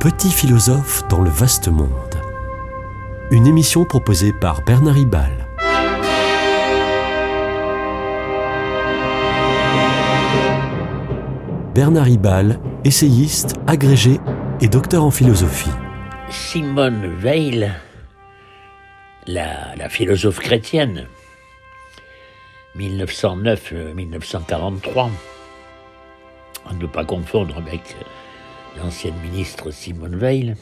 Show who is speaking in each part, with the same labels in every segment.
Speaker 1: Petit philosophe dans le vaste monde. Une émission proposée par Bernard Ribal. Bernard Ribal, essayiste, agrégé et docteur en philosophie.
Speaker 2: Simone Weil, la, la philosophe chrétienne, 1909-1943, à ne pas confondre avec l'ancienne ministre Simone Veil,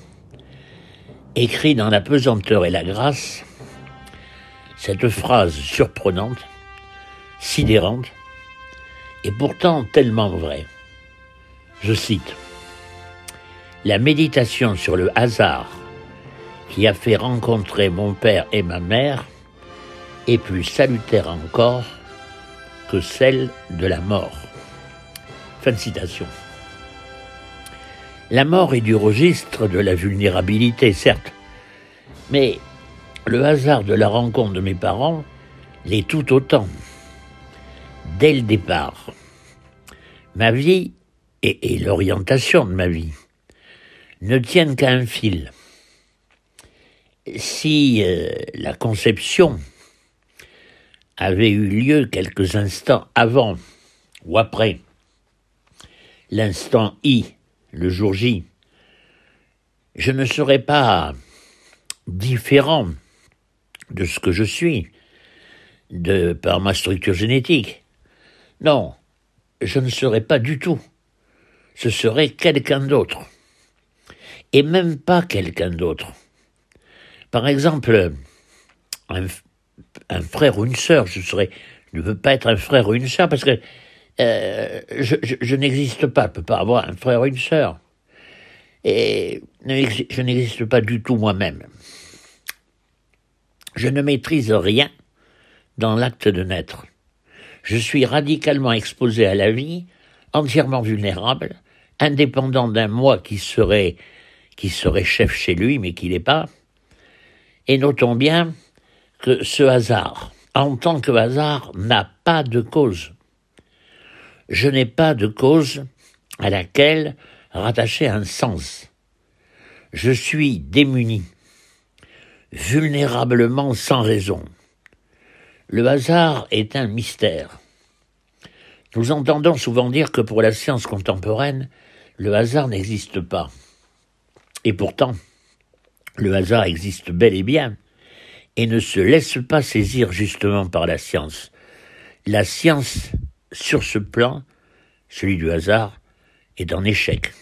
Speaker 2: écrit dans La pesanteur et la grâce cette phrase surprenante, sidérante, et pourtant tellement vraie. Je cite La méditation sur le hasard qui a fait rencontrer mon père et ma mère est plus salutaire encore que celle de la mort. Fin de citation. La mort est du registre de la vulnérabilité, certes, mais le hasard de la rencontre de mes parents l'est tout autant. Dès le départ, ma vie et, l'orientation de ma vie ne tiennent qu'à un fil. Si euh, la conception avait eu lieu quelques instants avant ou après l'instant I le jour J, je ne serais pas différent de ce que je suis, de par ma structure génétique. Non, je ne serais pas du tout. Ce serait quelqu'un d'autre. Et même pas quelqu'un d'autre. Par exemple, un, frère ou une sœur, je serais, ne veux pas être un frère ou une sœur parce que euh, je, n'existe pas, je ne peux pas avoir un frère ou une sœur. Et je n'existe pas du tout moi-même. Je ne maîtrise rien dans l'acte de naître. Je suis radicalement exposé à la vie, entièrement vulnérable, indépendant d'un moi qui serait, qui serait chef chez lui, mais qui n'est pas. Et notons bien que ce hasard, en tant que hasard, n'a pas de cause je n'ai pas de cause à laquelle rattacher un sens. Je suis démuni, vulnérablement sans raison. Le hasard est un mystère. Nous entendons souvent dire que pour la science contemporaine, le hasard n'existe pas. Et pourtant, le hasard existe bel et bien, et ne se laisse pas saisir justement par la science. La science sur ce plan, celui du hasard, est en échec.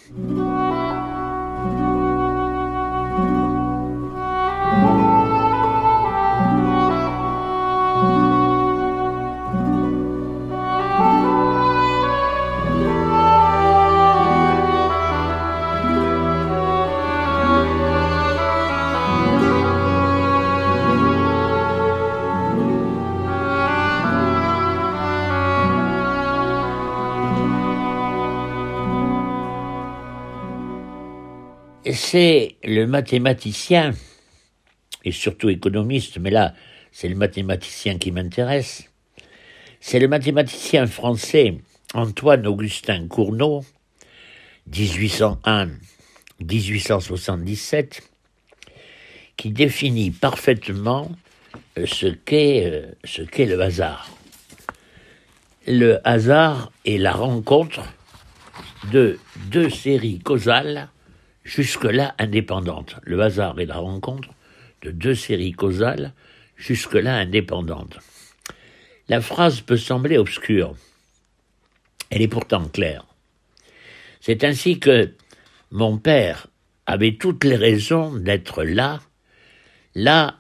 Speaker 2: C'est le mathématicien, et surtout économiste, mais là, c'est le mathématicien qui m'intéresse, c'est le mathématicien français Antoine-Augustin Cournot, 1801-1877, qui définit parfaitement euh, ce qu'est euh, ce qu'est le hasard. Le hasard est la rencontre de deux séries causales jusque-là indépendantes. Le hasard est la rencontre de deux séries causales jusque-là indépendantes. La phrase peut sembler obscure. Elle est pourtant claire. C'est ainsi que mon père avait toutes les raisons d'être là, là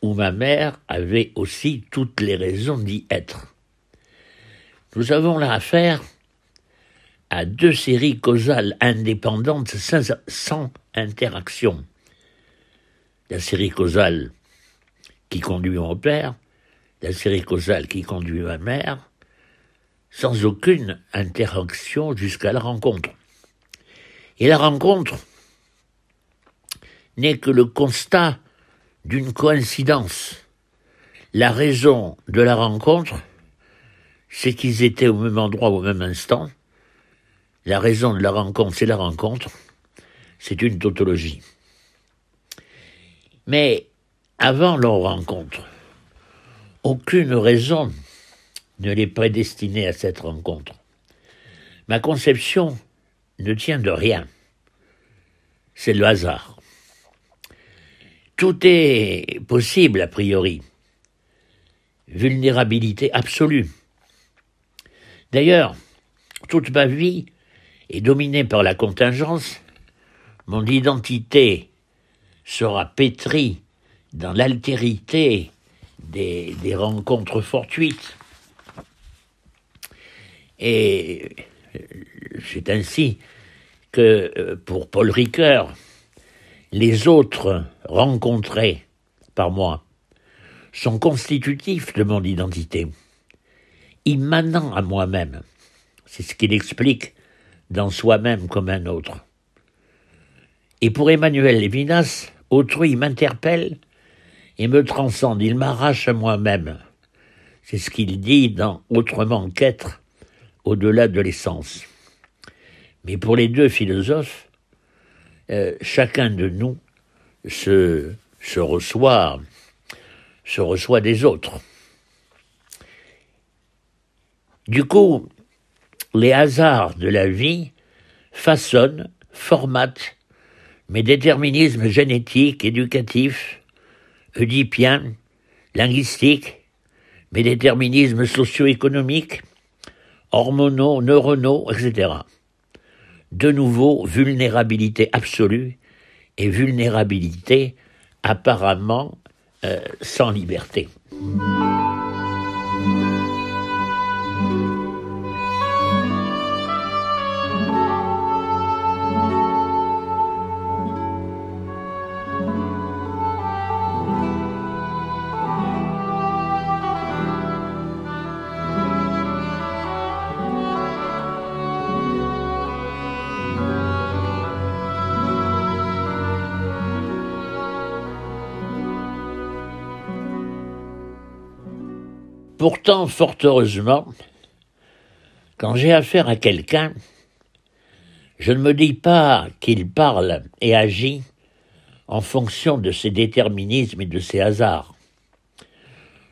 Speaker 2: où ma mère avait aussi toutes les raisons d'y être. Nous avons là affaire à deux séries causales indépendantes sans, interaction. La série causale qui conduit mon père, la série causale qui conduit ma mère, sans aucune interaction jusqu'à la rencontre. Et la rencontre n'est que le constat d'une coïncidence. La raison de la rencontre, c'est qu'ils étaient au même endroit au même instant, la raison de la rencontre, c'est la rencontre. c'est une tautologie. Mais avant leur rencontre, aucune raison ne les prédestinait à cette rencontre. Ma conception ne tient de rien. C'est le hasard. Tout est possible a priori. Vulnérabilité absolue. D'ailleurs, toute ma vie est dominée par la contingence. Mon identité sera pétrie dans l'altérité des, des, rencontres fortuites. Et c'est ainsi que euh, pour Paul Ricoeur, les autres rencontrés par moi sont constitutifs de mon identité, immanents à moi-même. C'est ce qu'il explique dans Soi-même comme un autre. Et pour Emmanuel Lévinas, autrui m'interpelle et me transcende, il m'arrache à moi-même. C'est ce qu'il dit dans Autrement qu'être, au-delà de l'essence. Mais pour les deux philosophes, euh, chacun de nous se, reçoit des autres. Du coup, les hasards de la vie façonnent, formatent mes déterminismes génétiques, éducatifs, oedipiens, linguistiques, mes déterminismes socio-économiques, hormonaux, neuronaux, etc de nouveau vulnérabilité absolue et vulnérabilité apparemment euh, sans liberté. Pourtant, fort heureusement, quand j'ai affaire à quelqu'un, je ne me dis pas qu'il parle et agit en fonction de ses déterminismes et de ses hasards.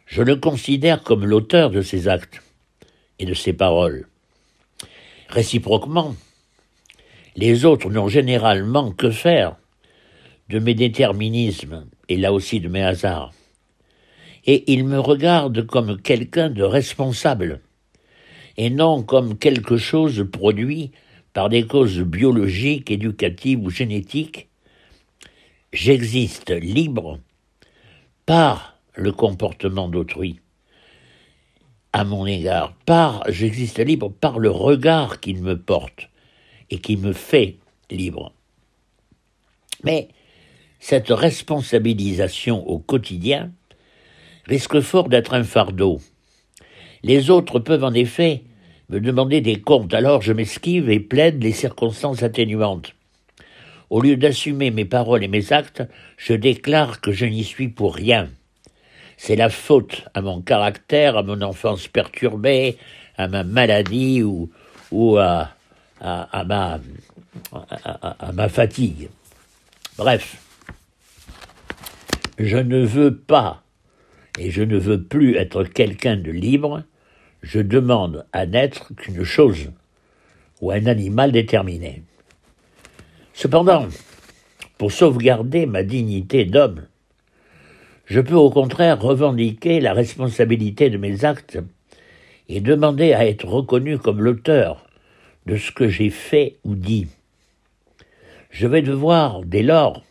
Speaker 2: Je le considère comme l'auteur de ses actes et de ses paroles. Réciproquement, les autres n'ont généralement que faire de mes déterminismes et là aussi de mes hasards et il me regarde comme quelqu'un de responsable, et non comme quelque chose produit par des causes biologiques, éducatives ou génétiques. J'existe libre par le comportement d'autrui à mon égard, par j'existe libre par le regard qu'il me porte et qui me fait libre. Mais cette responsabilisation au quotidien risque fort d'être un fardeau. Les autres peuvent en effet me demander des comptes, alors je m'esquive et plaide les circonstances atténuantes. Au lieu d'assumer mes paroles et mes actes, je déclare que je n'y suis pour rien. C'est la faute à mon caractère, à mon enfance perturbée, à ma maladie ou, ou à, ma fatigue. Bref, je ne veux pas et je ne veux plus être quelqu'un de libre, je demande à n'être qu'une chose ou un animal déterminé. Cependant, pour sauvegarder ma dignité d'homme, je peux au contraire revendiquer la responsabilité de mes actes et demander à être reconnu comme l'auteur de ce que j'ai fait ou dit. Je vais devoir, dès lors,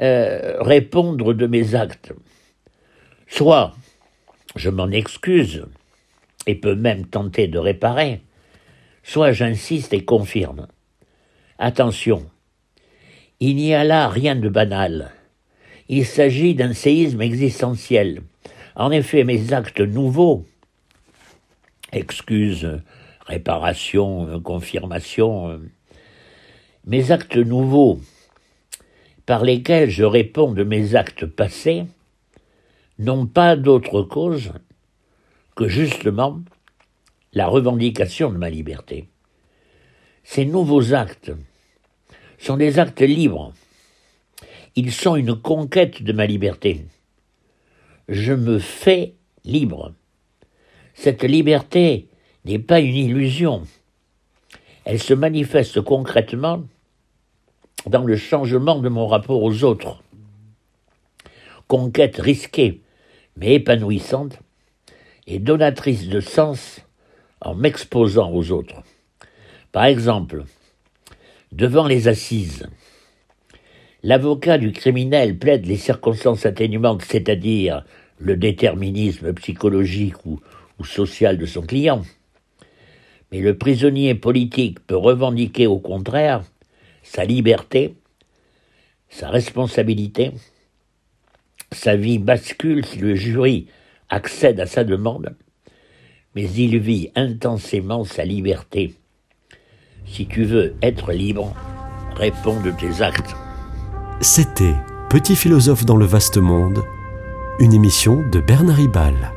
Speaker 2: euh, répondre de mes actes, Soit je m'en excuse et peux même tenter de réparer, soit j'insiste et confirme. Attention, il n'y a là rien de banal. Il s'agit d'un séisme existentiel. En effet, mes actes nouveaux, excuse, réparation, confirmation, mes actes nouveaux, par lesquels je réponds de mes actes passés, n'ont pas d'autre cause que justement la revendication de ma liberté. Ces nouveaux actes sont des actes libres. Ils sont une conquête de ma liberté. Je me fais libre. Cette liberté n'est pas une illusion. Elle se manifeste concrètement dans le changement de mon rapport aux autres. Conquête risquée, mais épanouissante, et donatrice de sens en m'exposant aux autres. Par exemple, devant les assises, l'avocat du criminel plaide les circonstances atténuantes, c'est-à-dire le déterminisme psychologique ou, ou social de son client. Mais le prisonnier politique peut revendiquer au contraire sa liberté, sa responsabilité, sa vie bascule si le jury accède à sa demande, mais il vit intensément sa liberté. Si tu veux être libre, réponds de tes actes.
Speaker 1: C'était Petit philosophe dans le vaste monde, une émission de Bernard Ribal.